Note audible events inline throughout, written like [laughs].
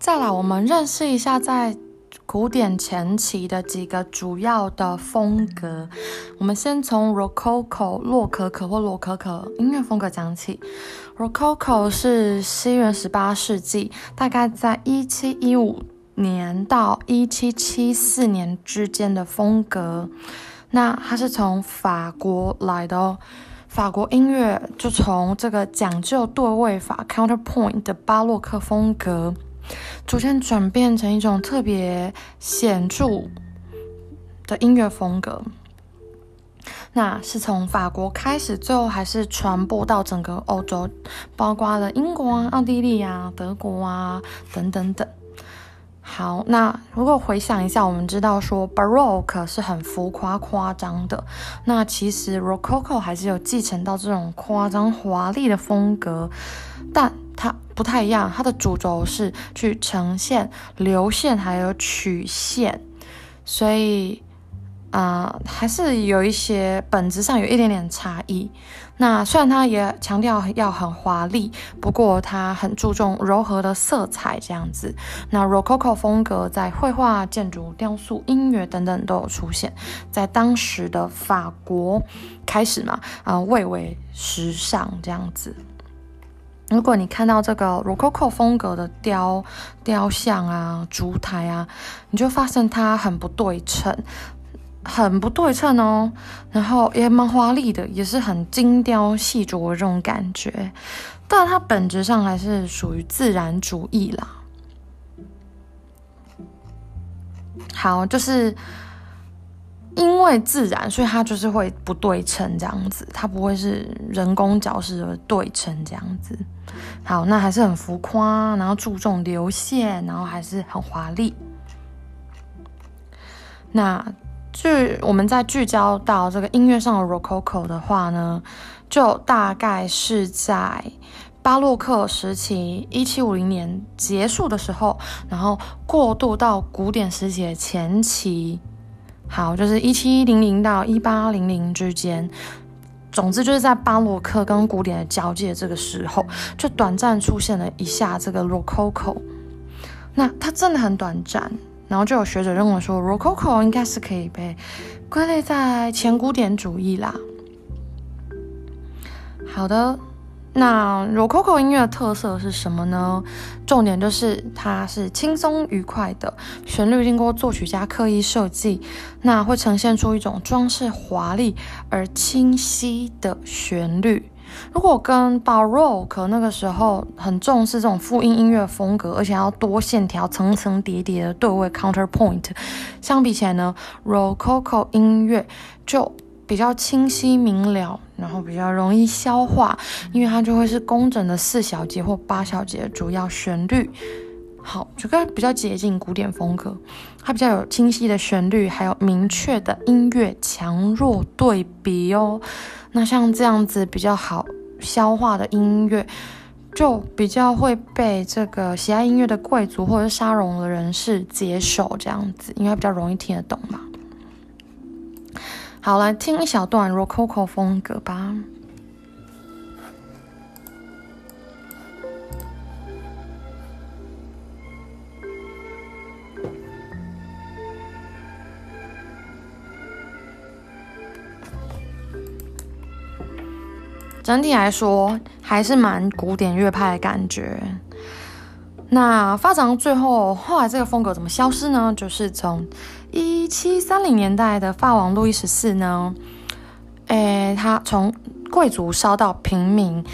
再来，我们认识一下在古典前期的几个主要的风格。我们先从 Rococo 洛可可或洛可可音乐风格讲起。Rococo 是西元十八世纪，大概在一七一五年到一七七四年之间的风格。那它是从法国来的哦。法国音乐就从这个讲究对位法 （counterpoint） 的巴洛克风格，逐渐转变成一种特别显著的音乐风格。那是从法国开始，最后还是传播到整个欧洲，包括了英国啊、奥地利啊、德国啊等等等。好，那如果回想一下，我们知道说 Baroque 是很浮夸夸张的，那其实 Rococo 还是有继承到这种夸张华丽的风格，但它不太一样，它的主轴是去呈现流线还有曲线，所以。啊，还是有一些本质上有一点点差异。那虽然它也强调要很华丽，不过它很注重柔和的色彩这样子。那 Rococo 风格在绘画、建筑、雕塑、音乐等等都有出现，在当时的法国开始嘛，啊，蔚为时尚这样子。如果你看到这个 Rococo 风格的雕雕像啊、烛台啊，你就发现它很不对称。很不对称哦，然后也蛮华丽的，也是很精雕细琢的这种感觉，但它本质上还是属于自然主义啦。好，就是因为自然，所以它就是会不对称这样子，它不会是人工角式的对称这样子。好，那还是很浮夸，然后注重流线，然后还是很华丽。那。聚我们在聚焦到这个音乐上的 Rococo 的话呢，就大概是在巴洛克时期一七五零年结束的时候，然后过渡到古典时期的前期，好，就是一七零零到一八零零之间，总之就是在巴洛克跟古典的交界这个时候，就短暂出现了一下这个 Rococo，那它真的很短暂。然后就有学者认为说，Rococo 应该是可以被归类在前古典主义啦。好的，那 Rococo 音乐的特色是什么呢？重点就是它是轻松愉快的旋律，经过作曲家刻意设计，那会呈现出一种装饰华丽而清晰的旋律。如果跟 Baroque 那个时候很重视这种复音音乐风格，而且要多线条、层层叠叠的对位 counterpoint，相比起来呢，Rococo 音乐就比较清晰明了，然后比较容易消化，因为它就会是工整的四小节或八小节主要旋律。好，就跟比较接近古典风格，它比较有清晰的旋律，还有明确的音乐强弱对比哦。那像这样子比较好消化的音乐，就比较会被这个喜爱音乐的贵族或者是沙龙的人士接受，这样子，因为比较容易听得懂嘛。好，来听一小段 Rococo 风格吧。整体来说还是蛮古典乐派的感觉。那发展到最后，后来这个风格怎么消失呢？就是从一七三零年代的法王路易十四呢，诶，他从贵族烧到平民，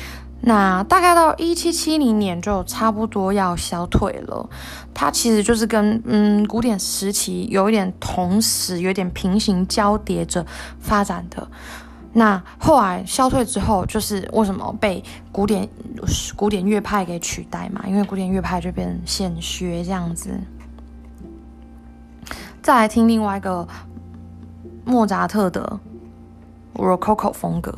那大概到一七七零年就差不多要消退了。他其实就是跟嗯古典时期有一点同时，有点平行交叠着发展的。那后来消退之后，就是为什么被古典古典乐派给取代嘛？因为古典乐派就变成显学这样子。再来听另外一个莫扎特的 Rococo 风格。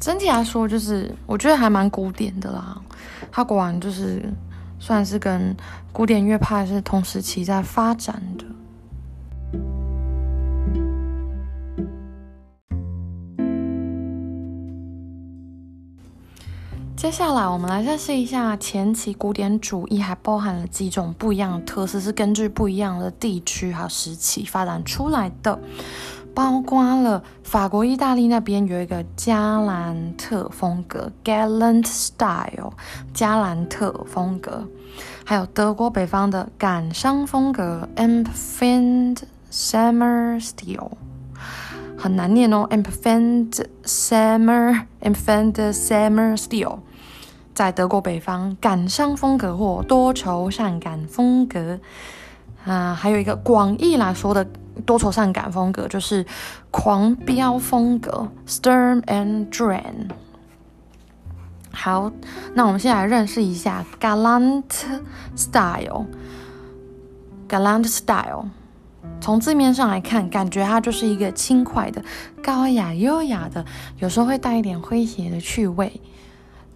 整体来说，就是我觉得还蛮古典的啦。他果然就是算是跟古典乐派是同时期在发展的。接下来，我们来认识一下前期古典主义，还包含了几种不一样的特色，是根据不一样的地区和时期发展出来的。包括了法国、意大利那边有一个加兰特风格 （Gallant Style），加兰特风格，还有德国北方的感伤风格 （Empfind Summer Style）。很难念哦，Empfind Summer，Empfind Summer Style。在德国北方，感伤风格或多愁善感风格，啊，还有一个广义来说的多愁善感风格，就是狂飙风格 （Sturm and drain。好，那我们先来认识一下 Gallant Style。Gallant Style，从字面上来看，感觉它就是一个轻快的、高雅、优雅的，有时候会带一点诙谐的趣味。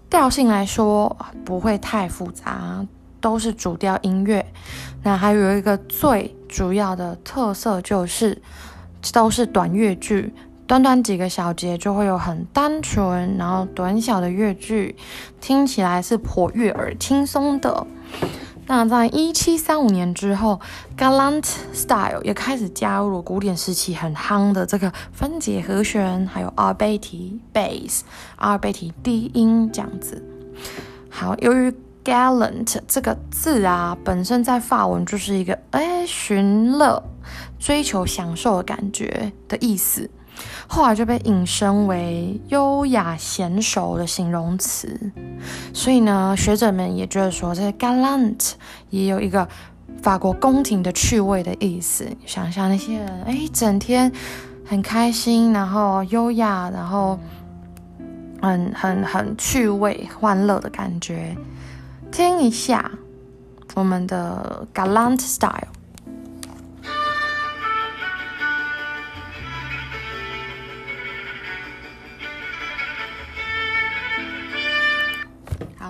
调性来说不会太复杂，都是主调音乐。那还有一个最主要的特色就是，都是短乐句，短短几个小节就会有很单纯，然后短小的乐句，听起来是颇悦耳、轻松的。那在一七三五年之后，Galant Style 也开始加入了古典时期很夯的这个分解和弦，还有阿尔贝提 bass、阿尔贝提低音这样子。好，由于 Gallant 这个字啊，本身在法文就是一个哎寻乐、追求享受的感觉的意思。后来就被引申为优雅娴熟的形容词，所以呢，学者们也觉得说，这个 Gallant 也有一个法国宫廷的趣味的意思。想象那些人，哎，整天很开心，然后优雅，然后很很很趣味、欢乐的感觉。听一下我们的 galant style。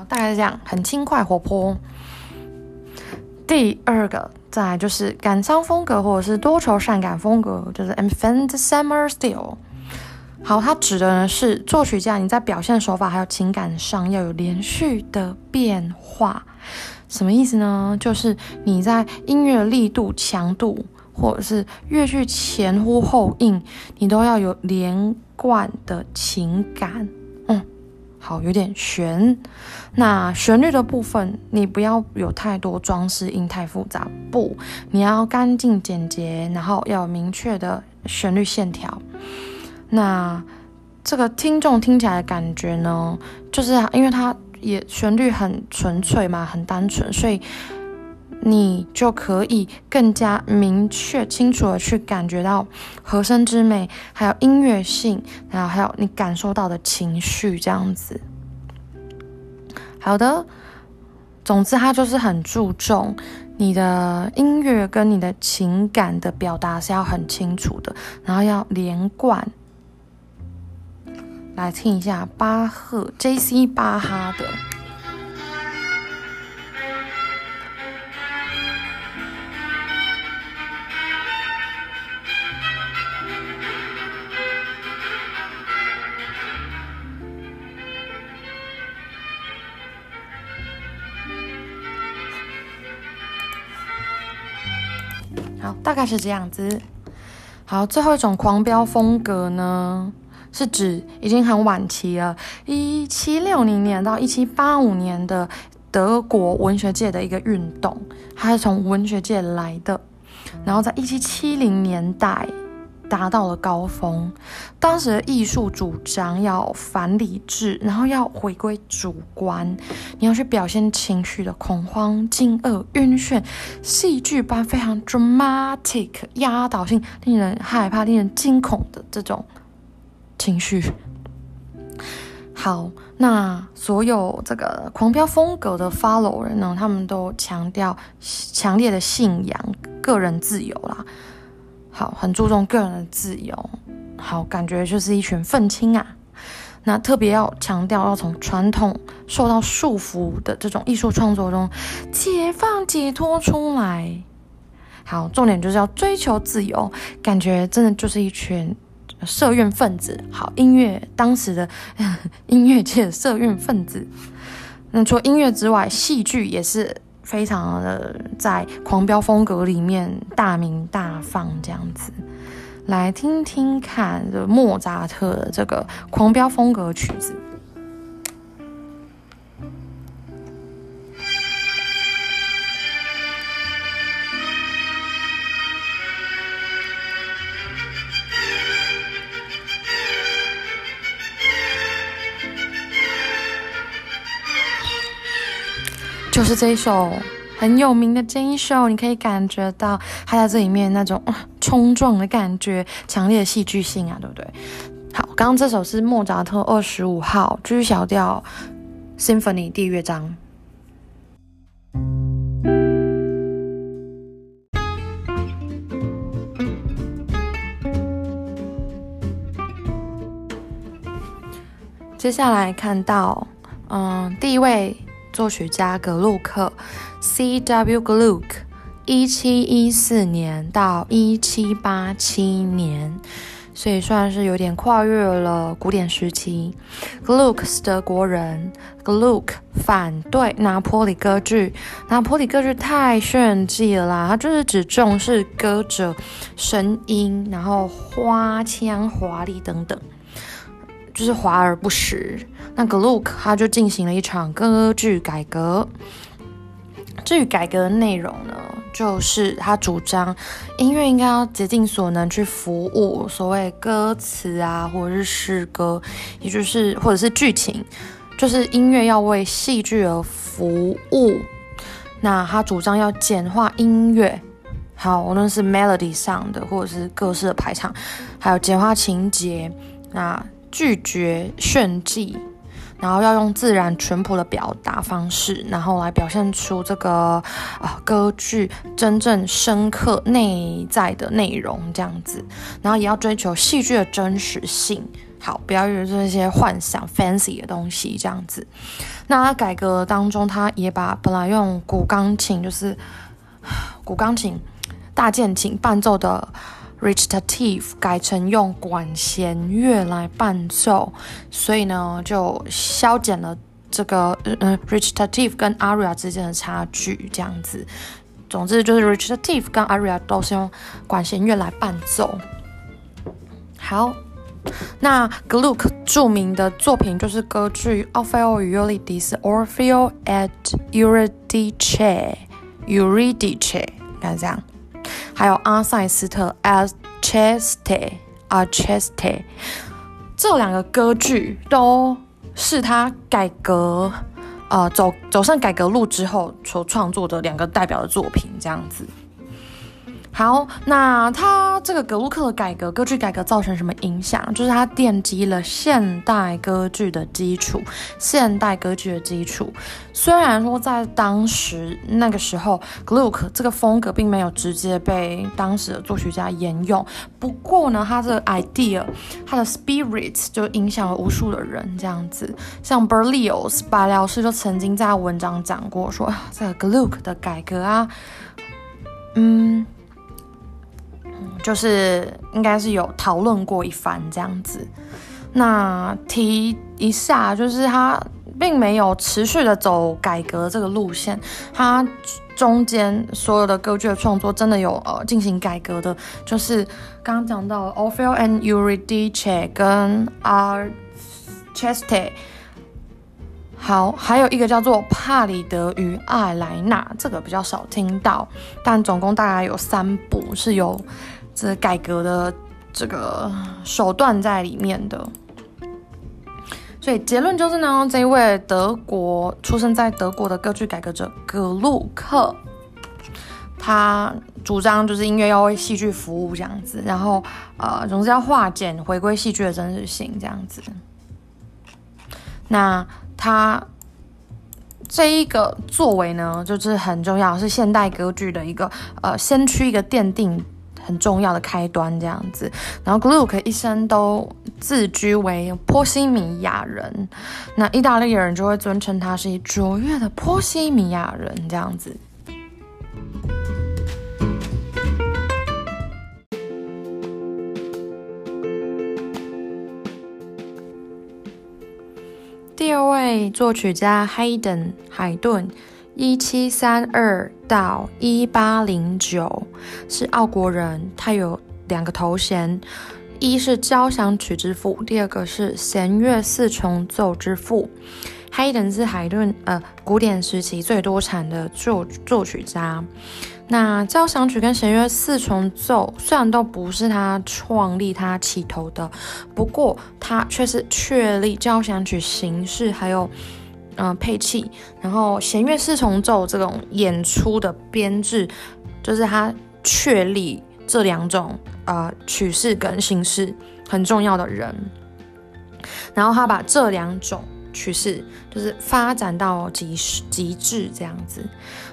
大概是这样，很轻快活泼。第二个，再来就是感伤风格，或者是多愁善感风格，就是 Infant Summer Style。好，它指的呢是作曲家你在表现手法还有情感上要有连续的变化。什么意思呢？就是你在音乐的力度、强度，或者是乐句前呼后应，你都要有连贯的情感。嗯。好，有点悬。那旋律的部分，你不要有太多装饰音，太复杂。不，你要干净简洁，然后要有明确的旋律线条。那这个听众听起来的感觉呢，就是因为它也旋律很纯粹嘛，很单纯，所以。你就可以更加明确、清楚的去感觉到和声之美，还有音乐性，然后还有你感受到的情绪，这样子。好的，总之，它就是很注重你的音乐跟你的情感的表达是要很清楚的，然后要连贯。来听一下巴赫 J.C. 巴哈的。好大概是这样子。好，最后一种狂飙风格呢，是指已经很晚期了，一七六零年到一七八五年的德国文学界的一个运动，它是从文学界来的，然后在一七七零年代。达到了高峰，当时的艺术主张要反理智，然后要回归主观，你要去表现情绪的恐慌、惊愕、晕眩，戏剧般非常 dramatic、压倒性、令人害怕、令人惊恐的这种情绪。好，那所有这个狂飙风格的 follow 人呢，他们都强调强烈的信仰、个人自由啦。好，很注重个人的自由，好，感觉就是一群愤青啊。那特别要强调，要从传统受到束缚的这种艺术创作中解放、解脱出来。好，重点就是要追求自由，感觉真的就是一群社运分子。好，音乐当时的 [laughs] 音乐界的社运分子。那除了音乐之外，戏剧也是非常的在狂飙风格里面大名大放这样子。来听听看，莫扎特的这个狂飙风格曲子，就是这一首。很有名的这一首，你可以感觉到他在这里面那种冲撞的感觉，强烈的戏剧性啊，对不对？好，刚刚这首是莫扎特二十五号 G 小调 Symphony 第乐章。接下来看到，嗯，第一位作曲家格鲁克。C.W. Gluck，一七一四年到一七八七年，所以算是有点跨越了古典时期。Gluck 是德国人，Gluck 反对拿破里歌剧，拿破里歌剧太炫技了啦，他就是只重视歌者声音，然后花腔华丽等等，就是华而不实。那 Gluck 他就进行了一场歌剧改革。至于改革的内容呢，就是他主张音乐应该要竭尽所能去服务所谓歌词啊，或者是诗歌，也就是或者是剧情，就是音乐要为戏剧而服务。那他主张要简化音乐，好，无论是 melody 上的，或者是各式的排场，还有简化情节，那拒绝炫技。然后要用自然淳朴的表达方式，然后来表现出这个啊歌剧真正深刻内在的内容这样子，然后也要追求戏剧的真实性，好，不要有这些幻想 fancy 的东西这样子。那改革当中，他也把本来用古钢琴就是古钢琴大键琴伴奏的。Recitative 改成用管弦乐来伴奏，所以呢就消减了这个呃 Recitative 跟 Aria 之间的差距，这样子。总之就是 Recitative 跟 Aria 都是用管弦乐来伴奏。好，那 Gluck 著名的作品就是歌剧《奥菲欧与尤利迪斯》（Orfeo at Eurydice），Eurydice，看这样。还有阿塞斯特 （Alceste）、Alceste，这两个歌剧都是他改革，呃，走走上改革路之后所创作的两个代表的作品，这样子。好，那他这个格鲁克的改革，歌剧改革造成什么影响？就是他奠基了现代歌剧的基础，现代歌剧的基础。虽然说在当时那个时候，格鲁克这个风格并没有直接被当时的作曲家沿用，不过呢，他的 idea，他的 spirit 就影响了无数的人。这样子，像 Berlioz 白辽士就曾经在文章讲过，说这个格鲁克的改革啊，嗯。就是应该是有讨论过一番这样子，那提一下，就是他并没有持续的走改革这个路线，他中间所有的歌剧的创作真的有呃进行改革的，就是刚刚讲到 Ophel and Eurydice 跟 Archeste 好，还有一个叫做帕里德与艾莱娜，这个比较少听到，但总共大概有三部是有。这改革的这个手段在里面的，所以结论就是呢，这一位德国出生在德国的歌剧改革者格鲁克，他主张就是音乐要为戏剧服务这样子，然后呃，总之要化简，回归戏剧的真实性这样子。那他这一个作为呢，就是很重要，是现代歌剧的一个呃先驱，一个奠定。很重要的开端这样子。然后 Gluck 一生都自居为波西米亚人，那意大利人就会尊称他是卓越的波西米亚人这样子。第二位作曲家 Hayden 海顿，一七三二到一八零九，是奥国人。他有两个头衔，一是交响曲之父，第二个是弦乐四重奏之父。Haydn 是海顿呃古典时期最多产的作作曲家。那交响曲跟弦乐四重奏虽然都不是他创立、他起头的，不过他却是确立交响曲形式，还有嗯配器，然后弦乐四重奏这种演出的编制，就是他确立这两种呃曲式跟形式很重要的人。然后他把这两种曲式就是发展到极极致这样子。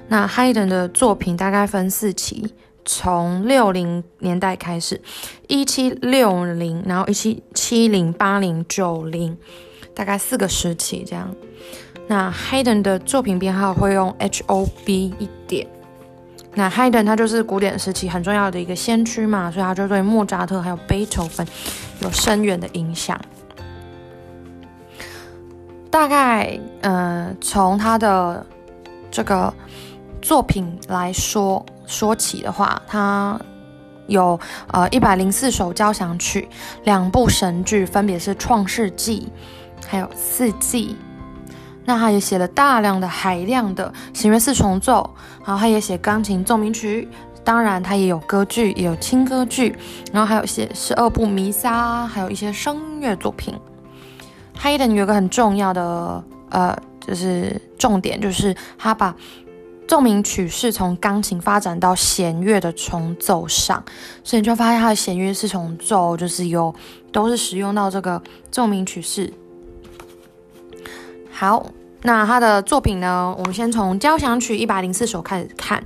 那 Haydn 的作品大概分四期，从六零年代开始，一七六零，然后一七七零、八零、九零，大概四个时期这样。那 Haydn 的作品编号会用 H O B 一点。那 Haydn 他就是古典时期很重要的一个先驱嘛，所以他就对莫扎特还有贝多芬有深远的影响。大概呃，从他的这个。作品来说说起的话，它有呃一百零四首交响曲，两部神剧，分别是《创世纪》还有《四季》。那他也写了大量的海量的弦乐四重奏，然后他也写钢琴奏鸣曲，当然他也有歌剧，也有轻歌剧，然后还有写十二部弥撒，还有一些声乐作品。Haydn 有个很重要的呃，就是重点，就是他把奏鸣曲是从钢琴发展到弦乐的重奏上，所以你就发现它的弦乐四重奏就是有都是使用到这个奏鸣曲式。好，那他的作品呢？我们先从交响曲一百零四首开始看。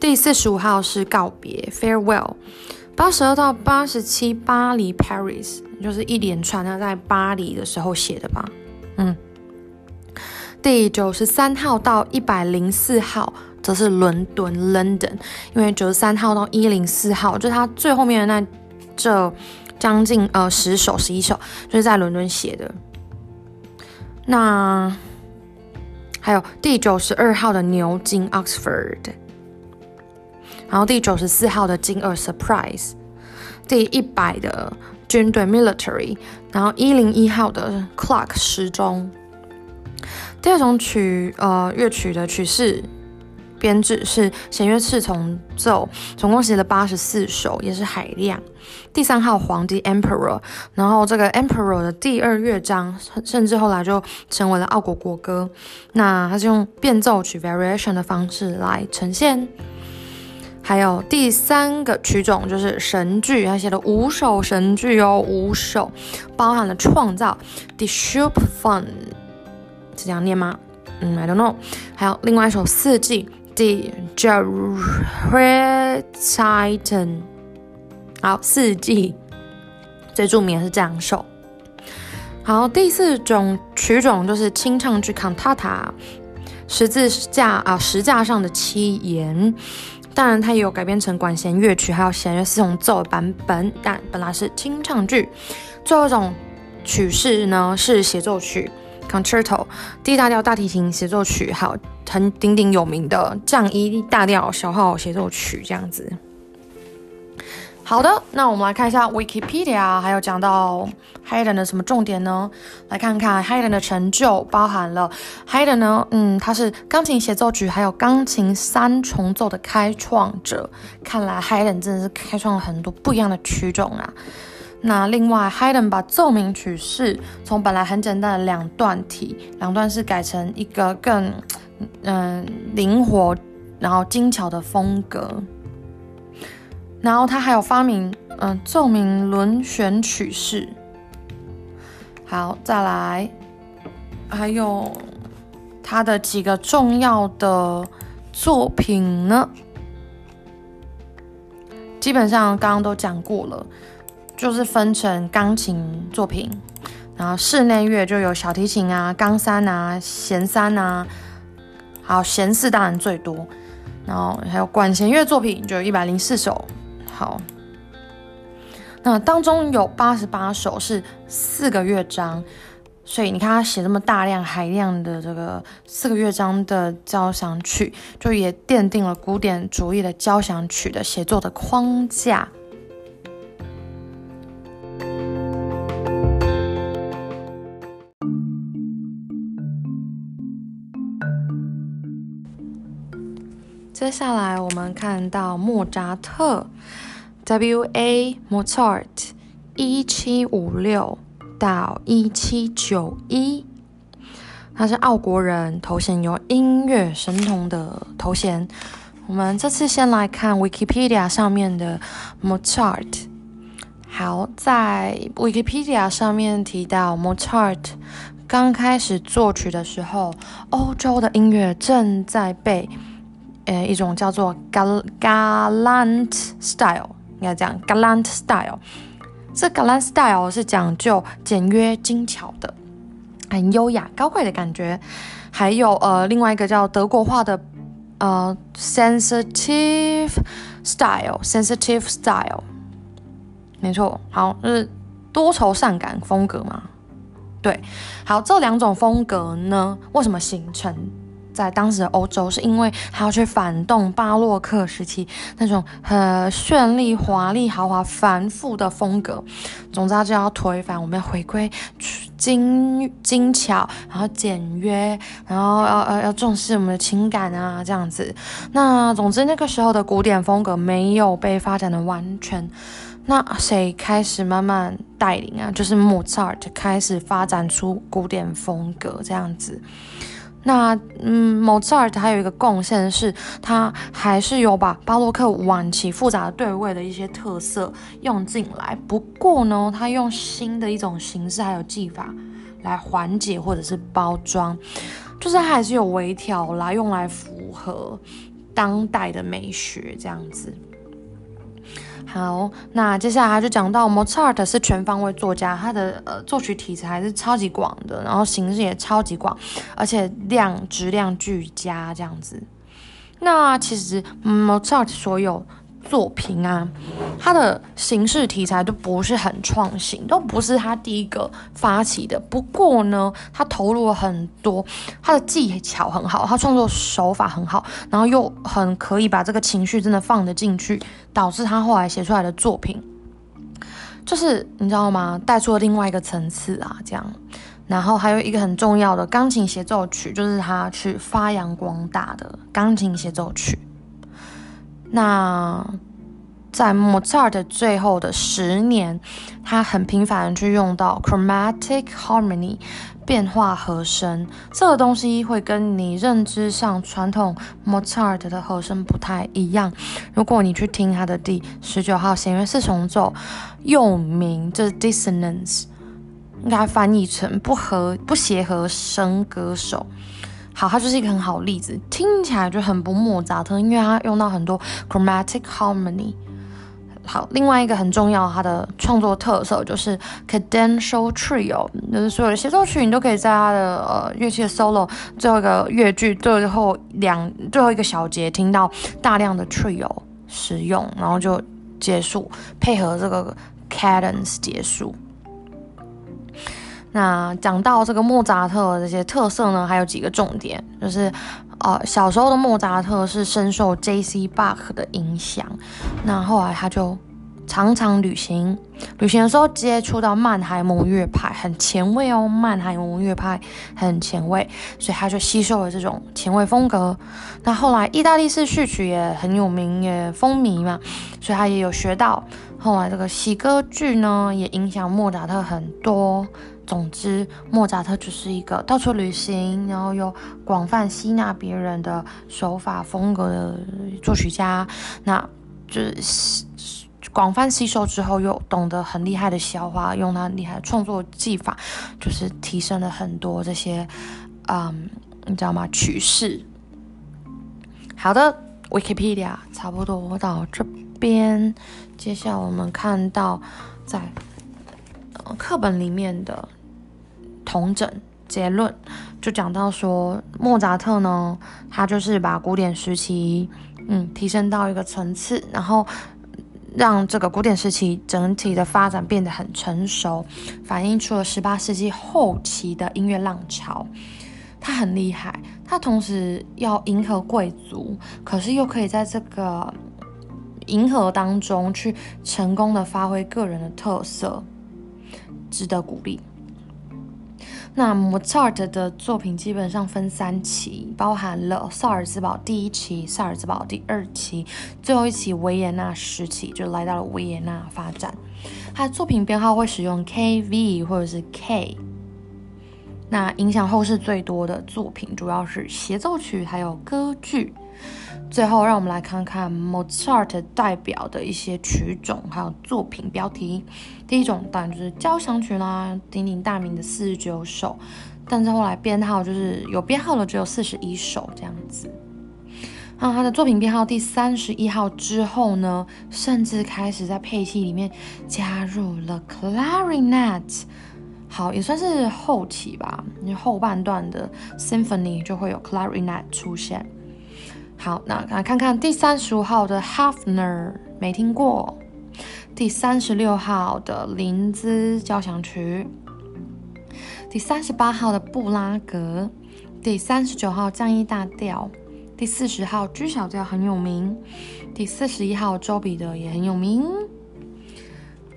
第四十五号是告别 （Farewell），八十二到八十七巴黎 （Paris） 就是一连串他在巴黎的时候写的吧？嗯。第九十三号到一百零四号则是伦敦 （London），因为九十三号到一零四号就是他最后面的那这将近呃十首、十一首，就是在伦敦写的。那还有第九十二号的牛津 （Oxford），然后第九十四号的金二 （Surprise），第一百的军队 （Military），然后一零一号的 Clock 时钟。第二种曲，呃，乐曲的曲式编制是弦乐四重奏，总共写了八十四首，也是海量。第三号皇帝 Emperor，然后这个 Emperor 的第二乐章，甚至后来就成为了奥国国歌。那它是用变奏曲 Variation 的方式来呈现。还有第三个曲种就是神剧，他写了五首神剧哦，五首包含了创造 The Shop Fun。是这样念吗？嗯，I don't know。还有另外一首《四季》The Jerusalem。好，《四季》最著名的是这两首。好，第四种曲种就是清唱剧 Cantata，十字架啊，石架上的七言。当然，它也有改编成管弦乐曲，还有弦乐四重奏版本，但本来是清唱剧。最后一种曲式呢是协奏曲。Concerto D 大调大提琴协奏曲，还有很鼎鼎有名的降一大调小号协奏曲，这样子。好的，那我们来看一下 Wikipedia，还有讲到 Haydn 的什么重点呢？来看看 Haydn 的成就，包含了 Haydn 呢，嗯，他是钢琴协奏曲还有钢琴三重奏的开创者。看来 Haydn 真的是开创了很多不一样的曲种啊。那另外，Haydn 把奏鸣曲式从本来很简单的两段体，两段式改成一个更嗯灵活，然后精巧的风格。然后他还有发明嗯奏鸣轮旋曲式。好，再来，还有他的几个重要的作品呢？基本上刚刚都讲过了，就是分成钢琴作品，然后室内乐就有小提琴啊、钢三啊、弦三啊，好弦四当然最多，然后还有管弦乐作品就有一百零四首，好。那当中有八十八首是四个乐章，所以你看他写这么大量海量的这个四个乐章的交响曲，就也奠定了古典主义的交响曲的写作的框架。接下来我们看到莫扎特。W. A. Mozart，一七五六到一七九一，他是奥国人，头衔有音乐神童的头衔。我们这次先来看 Wikipedia 上面的 Mozart。好，在 Wikipedia 上面提到 Mozart 刚开始作曲的时候，欧洲的音乐正在被呃一种叫做 gallant Style。应该讲 gallant style，这 galant style 是讲究简约精巧的，很优雅高贵的感觉。还有呃，另外一个叫德国化的呃 sensitive style，sensitive style，没错，好，是多愁善感风格嘛？对，好，这两种风格呢，为什么形成？在当时的欧洲，是因为他要去反动巴洛克时期那种很绚丽、华丽、豪华、繁复的风格。总之，他就要推翻，我们要回归精精巧，然后简约，然后要要要重视我们的情感啊，这样子。那总之，那个时候的古典风格没有被发展的完全。那谁开始慢慢带领啊？就是莫扎特开始发展出古典风格这样子。那嗯，莫扎尔还有一个贡献是，他还是有把巴洛克晚期复杂的对位的一些特色用进来。不过呢，他用新的一种形式还有技法来缓解或者是包装，就是还是有微调啦，用来符合当代的美学这样子。好，那接下来就讲到 Mozart 是全方位作家，他的呃作曲题材是超级广的，然后形式也超级广，而且量质量俱佳这样子。那其实 Mozart 所有。作品啊，它的形式题材都不是很创新，都不是他第一个发起的。不过呢，他投入了很多，他的技巧很好，他创作手法很好，然后又很可以把这个情绪真的放得进去，导致他后来写出来的作品，就是你知道吗？带出了另外一个层次啊，这样。然后还有一个很重要的钢琴协奏曲，就是他去发扬光大的钢琴协奏曲。那在莫扎特最后的十年，他很频繁的去用到 chromatic harmony 变化和声，这个东西会跟你认知上传统莫扎特的和声不太一样。如果你去听他的第十九号弦乐四重奏，又名这是 dissonance，应该翻译成不合不协和声歌手。好，它就是一个很好的例子，听起来就很不莫扎特，因为它用到很多 chromatic harmony。好，另外一个很重要，它的创作特色就是 cadential trio，就是所有的协奏曲，你都可以在它的呃乐器的 solo 最后一个乐句最后两最后一个小节听到大量的 trio 使用，然后就结束，配合这个 cadence 结束。那讲到这个莫扎特这些特色呢，还有几个重点，就是，呃，小时候的莫扎特是深受 J.C. Bach 的影响，那后来他就常常旅行，旅行的时候接触到曼海姆乐派，很前卫哦，曼海姆乐派很前卫，所以他就吸收了这种前卫风格。那后来意大利式序曲也很有名，也风靡嘛，所以他也有学到。后来这个喜歌剧呢，也影响莫扎特很多。总之，莫扎特就是一个到处旅行，然后又广泛吸纳别人的手法风格的作曲家。那就是广泛吸收之后，又懂得很厉害的消化，用他厉害的创作技法，就是提升了很多这些，嗯，你知道吗？曲式。好的，Wikipedia 差不多到这边，接下来我们看到在课本里面的同整结论，就讲到说莫扎特呢，他就是把古典时期嗯提升到一个层次，然后让这个古典时期整体的发展变得很成熟，反映出了十八世纪后期的音乐浪潮。他很厉害，他同时要迎合贵族，可是又可以在这个迎合当中去成功的发挥个人的特色，值得鼓励。那 Mozart 的作品基本上分三期，包含了萨尔兹堡第一期、萨尔兹堡第二期，最后一期维也纳时期，就来到了维也纳发展。他的作品编号会使用 KV 或者是 K。那影响后世最多的作品主要是协奏曲，还有歌剧。最后，让我们来看看 Mozart 代表的一些曲种，还有作品标题。第一种当然就是交响曲啦，鼎鼎大名的四十九首，但是后来编号就是有编号的只有四十一首这样子。那他的作品编号第三十一号之后呢，甚至开始在配器里面加入了 clarinet。好，也算是后期吧，因为后半段的 symphony 就会有 clarinet 出现。好，那来看看第三十五号的 Hafner，没听过。第三十六号的林兹交响曲，第三十八号的布拉格，第三十九号降 E 大调，第四十号 G 小调很有名，第四十一号周彼得也很有名。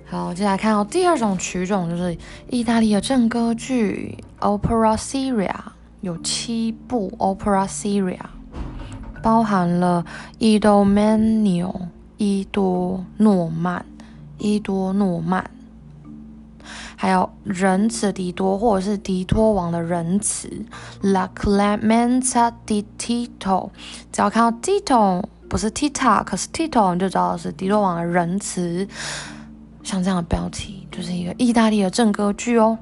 好，接下来看到第二种曲种，就是意大利的正歌剧 Opera Seria，有七部 Opera Seria，包含了伊多曼纽、伊多诺曼、伊多诺曼，还有仁慈迪多或者是迪托王的仁慈 La Clemenza di Tito，只要看到 Tito 不是 Tita，可是 Tito 你就知道是迪托王的仁慈。像这样的标题，就是一个意大利的正歌剧哦。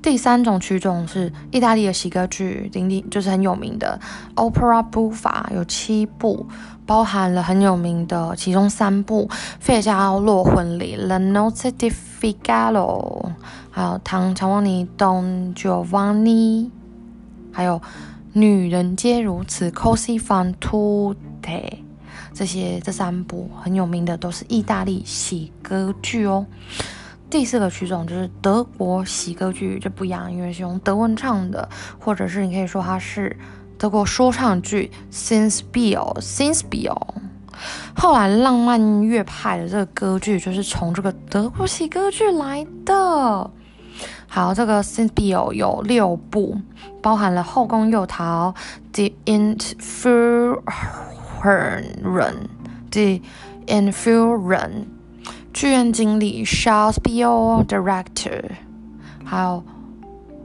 第三种曲种是意大利的喜歌剧，鼎鼎就是很有名的 Opera Buffa，有七部，包含了很有名的其中三部《费加洛婚礼》La Notte di Figaro，还有《唐乔旺尼 Don Giovanni》，还有《女人皆如此》Così fan tutte。这些这三部很有名的都是意大利喜歌剧哦。第四个曲种就是德国喜歌剧，就不一样，因为是用德文唱的，或者是你可以说它是德国说唱剧 s i n s b i e l s i n s b i e l 后来浪漫乐派的这个歌剧就是从这个德国喜歌剧来的。好，这个 s i n s b i e l 有六部，包含了《后宫诱逃》The Interfer。人，The Inferior，剧院经理 Shakespeare Director，还有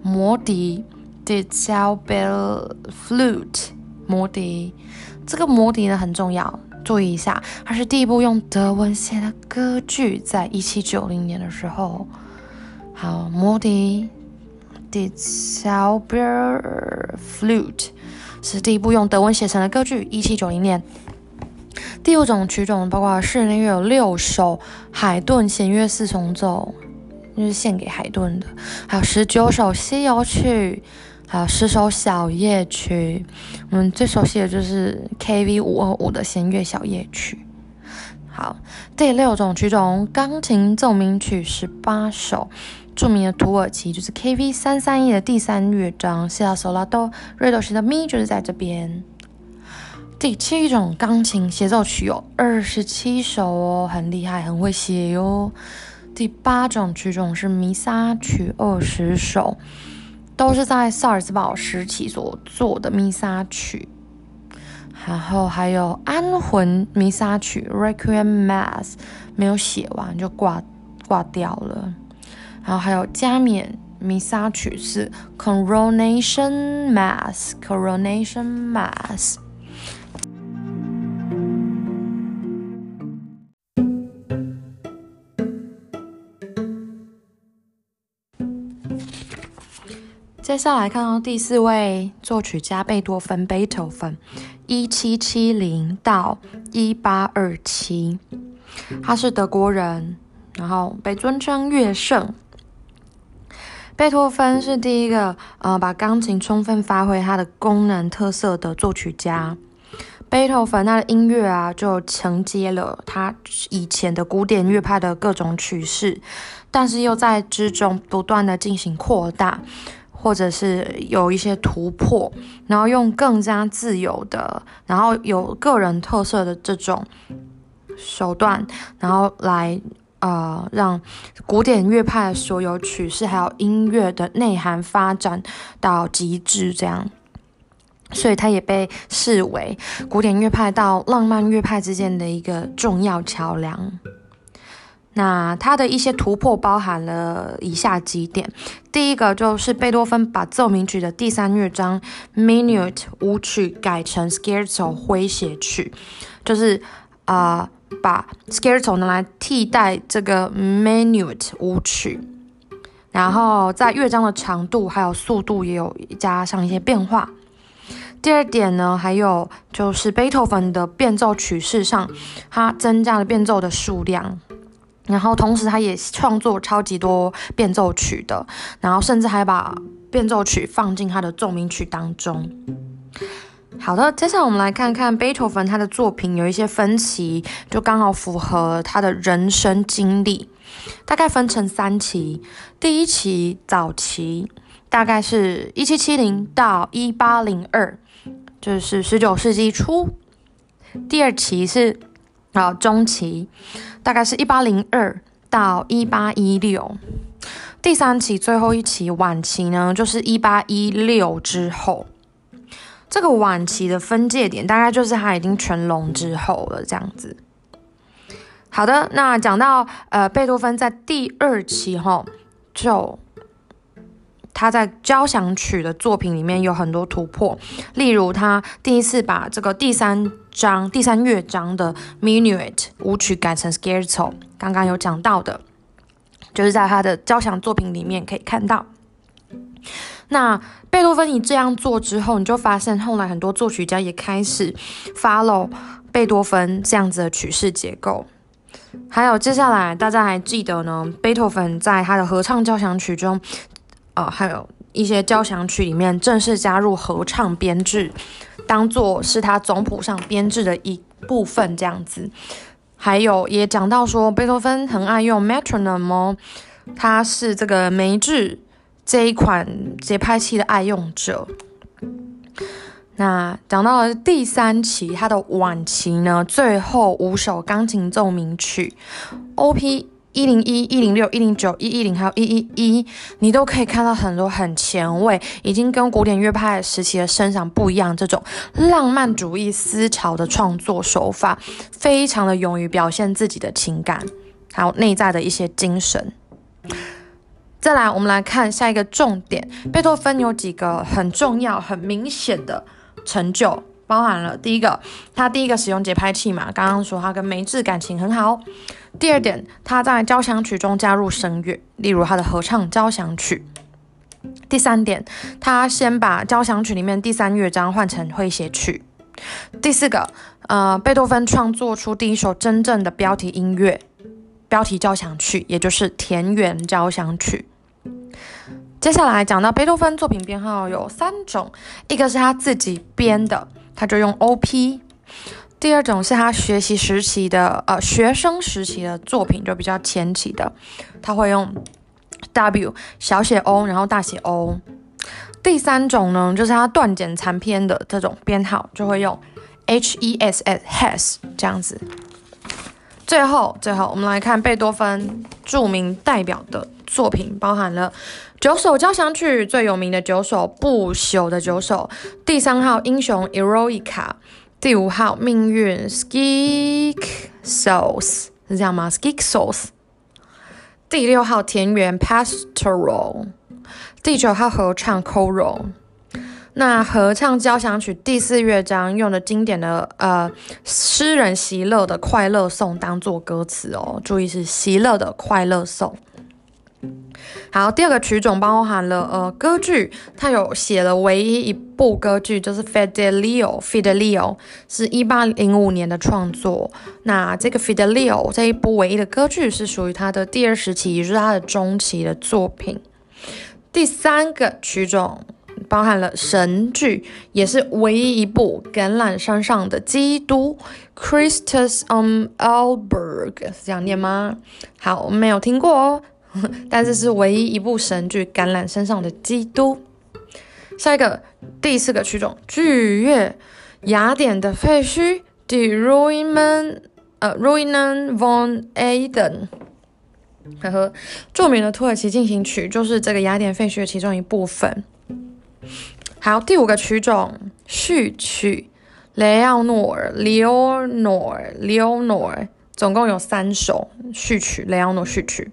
魔笛，The Celebel Flute，魔笛，这个魔笛呢很重要，注意一下，它是第一部用德文写的歌剧，在一七九零年的时候，好，魔笛，The Celebel Flute。是第一部用德文写成的歌剧，一七九零年。第五种曲种包括室内乐有六首，海顿弦乐四重奏，就是献给海顿的；还有十九首西游曲，还有十首小夜曲。我们最熟悉的就是 KV 五二五的弦乐小夜曲。好，第六种曲种钢琴奏鸣曲十八首。著名的土耳其就是 KV 三三一的第三乐章，西拉索拉哆，瑞哆西的咪就是在这边。第七种钢琴协奏曲有二十七首哦，很厉害，很会写哟。第八种曲种是弥撒曲二十首，都是在萨尔茨堡时期所做的弥撒曲。然后还有安魂弥撒曲 Requiem Mass 没有写完就挂挂掉了。然后还有加冕弥撒曲是 Coronation Mass，Coronation Mass。接下来看到第四位作曲家贝多芬 （Beethoven），一七七零到一八二七，他是德国人，然后被尊称乐圣。贝多芬是第一个呃把钢琴充分发挥它的功能特色的作曲家。贝多芬他的音乐啊，就承接了他以前的古典乐派的各种曲式，但是又在之中不断的进行扩大。或者是有一些突破，然后用更加自由的，然后有个人特色的这种手段，然后来呃让古典乐派的所有曲式还有音乐的内涵发展到极致，这样，所以它也被视为古典乐派到浪漫乐派之间的一个重要桥梁。那它的一些突破包含了以下几点：第一个就是贝多芬把奏鸣曲的第三乐章 Minute 舞曲改成 Scherzo 诙谐曲，就是啊把 Scherzo 拿来替代这个 Minute 舞曲，然后在乐章的长度还有速度也有加上一些变化。第二点呢，还有就是贝多芬的变奏曲式上，它增加了变奏的数量。然后同时，他也创作超级多变奏曲的，然后甚至还把变奏曲放进他的奏鸣曲当中。好的，接下来我们来看看贝多芬他的作品有一些分歧，就刚好符合他的人生经历，大概分成三期。第一期早期大概是一七七零到一八零二，就是十九世纪初。第二期是啊中期。大概是一八零二到一八一六，第三期最后一期晚期呢，就是一八一六之后。这个晚期的分界点大概就是他已经全聋之后了，这样子。好的，那讲到呃贝多芬在第二期哈，就他在交响曲的作品里面有很多突破，例如他第一次把这个第三。章第三乐章的 Minuet 舞曲改成 Scherzo，刚刚有讲到的，就是在他的交响作品里面可以看到。那贝多芬你这样做之后，你就发现后来很多作曲家也开始 follow 贝多芬这样子的曲式结构。还有接下来大家还记得呢？贝多芬在他的合唱交响曲中，呃，还有一些交响曲里面正式加入合唱编制。当做是他总谱上编制的一部分，这样子。还有也讲到说，贝多芬很爱用 metronome，他是这个梅制这一款节拍器的爱用者。那讲到了第三期，他的晚期呢，最后五首钢琴奏鸣曲，Op。一零一、一零六、一零九、一一零，还有一一一，你都可以看到很多很前卫，已经跟古典乐派时期的声响不一样，这种浪漫主义思潮的创作手法，非常的勇于表现自己的情感，还有内在的一些精神。再来，我们来看下一个重点，贝多芬有几个很重要、很明显的成就。包含了第一个，他第一个使用节拍器嘛，刚刚说他跟梅治感情很好。第二点，他在交响曲中加入声乐，例如他的合唱交响曲。第三点，他先把交响曲里面第三乐章换成诙谐曲。第四个，呃，贝多芬创作出第一首真正的标题音乐，标题交响曲，也就是田园交响曲。接下来讲到贝多芬作品编号有三种，一个是他自己编的。他就用 O P，第二种是他学习时期的呃学生时期的作品就比较前期的，他会用 W 小写 O 然后大写 O，第三种呢就是他断简残篇的这种编号就会用 H E S S Has 这样子。最后最后我们来看贝多芬著名代表的作品，包含了。九首交响曲最有名的九首不朽的九首，第三号英雄 Eroica，第五号命运 Skik Souls 是这样吗？Skik Souls，第六号田园 Pastoral，第九号合唱 Choral。那合唱交响曲第四乐章用的经典的呃诗人席勒的快乐颂当做歌词哦，注意是席勒的快乐颂。好，第二个曲种包含了呃歌剧，他有写了唯一一部歌剧，就是《Fidelio》，Fidelio 是一八零五年的创作。那这个《Fidelio》这一部唯一的歌剧是属于他的第二时期，也就是他的中期的作品。第三个曲种包含了神剧，也是唯一一部橄榄山上的基督，《Christus on Alberg》是这样念吗？好，我没有听过哦。[laughs] 但是是唯一一部神剧《橄榄身上的基督》。下一个第四个曲种剧乐，雅典的废墟，The Ruinen，呃，Ruinen von Aden，呵呵，著名的土耳其进行曲就是这个雅典废墟的其中一部分。好，第五个曲种序曲，雷奥诺尔，Leonor，Leonor，总共有三首序曲，雷奥诺序曲。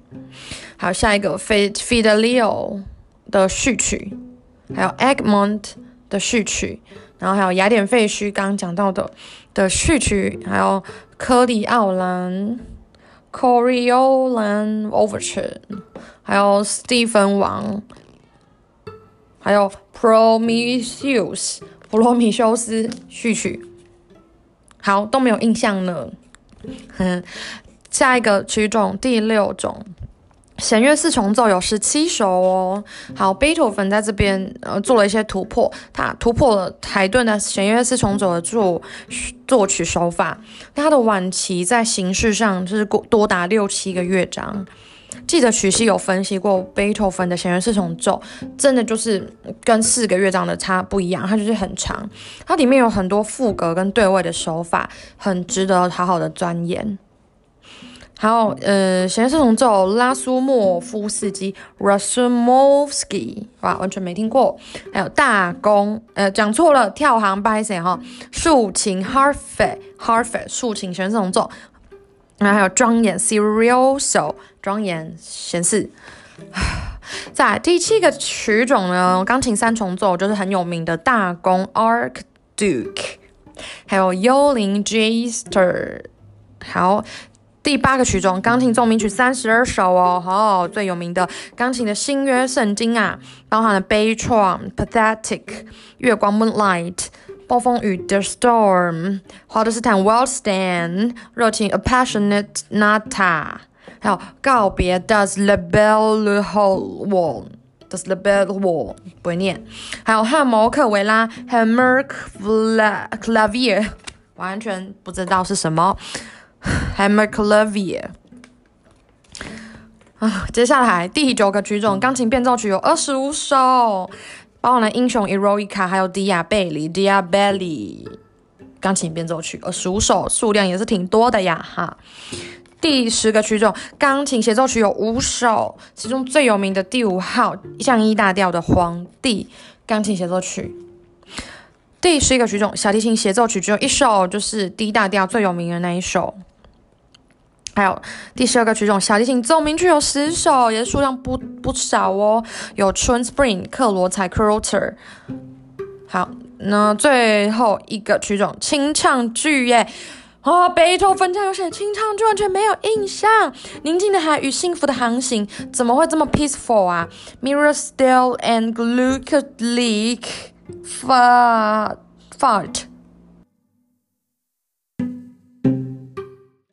还有下一个《Fid Fidelio》的序曲，还有《Egmont》的序曲，然后还有《雅典废墟》刚刚讲到的的序曲，还有《科里奥兰》（Coriolan Overture），还有《斯蒂芬王》，还有《Prometheus》（普罗米修斯）序曲。好，都没有印象呢。[laughs] 下一个曲种，第六种。弦乐四重奏有十七首哦。好，贝多芬在这边呃做了一些突破，他突破了海顿的弦乐四重奏的作作曲手法。他的晚期在形式上就是多达六七个乐章。记者曲系有分析过贝多芬的弦乐四重奏，真的就是跟四个乐章的差不一样，它就是很长。它里面有很多副歌跟对位的手法，很值得好好的钻研。还有，呃，弦乐四重奏，拉苏莫夫斯基 （Rasumovsky） 哇，完全没听过。还有大公，呃，讲错了，跳行 by 谁哈？竖琴 h a r f e t h a r f e t 竖琴弦乐四重奏。然后还有庄严 （Serioso），庄严弦四。在第七个曲种呢，钢琴三重奏就是很有名的大公 （Archduke），还有幽灵 （Jester）。好。第八个曲种，钢琴奏鸣曲三十二首哦，好，最有名的钢琴的新约圣经啊，包含了悲怆 （Pathetic）、月光 （Moonlight）、暴风雨 （The Storm）、华德斯坦 （Wildstand）、热情 （A Passionate Nata），还有告别 （Does the bell hold Does the bell hold？不会念，还有汉摩克维拉 （Hammer Clavier），完全不知道是什么。[laughs] Hammer Clavier 啊，接下来第九个曲种，钢琴变奏曲有二十五首，包含了英雄 Eroica，还有迪亚贝里 Diabelli 钢琴变奏曲二十五首，数量也是挺多的呀哈。第十个曲种，钢琴协奏曲有五首，其中最有名的第五号降 E 大调的皇帝钢琴协奏曲。第十一个曲种，小提琴协奏曲只有一首，就是 D 大调最有名的那一首。还有第十二个曲种，小提琴奏鸣曲有十首，也是数量不不少哦。有春 Spring 克罗采 c r o t e r 好，那最后一个曲种，清唱剧耶。哦，贝多芬家有写清唱剧，完全没有印象。宁静的海与幸福的航行，怎么会这么 peaceful 啊？Mirror still and glucose leak fart fart。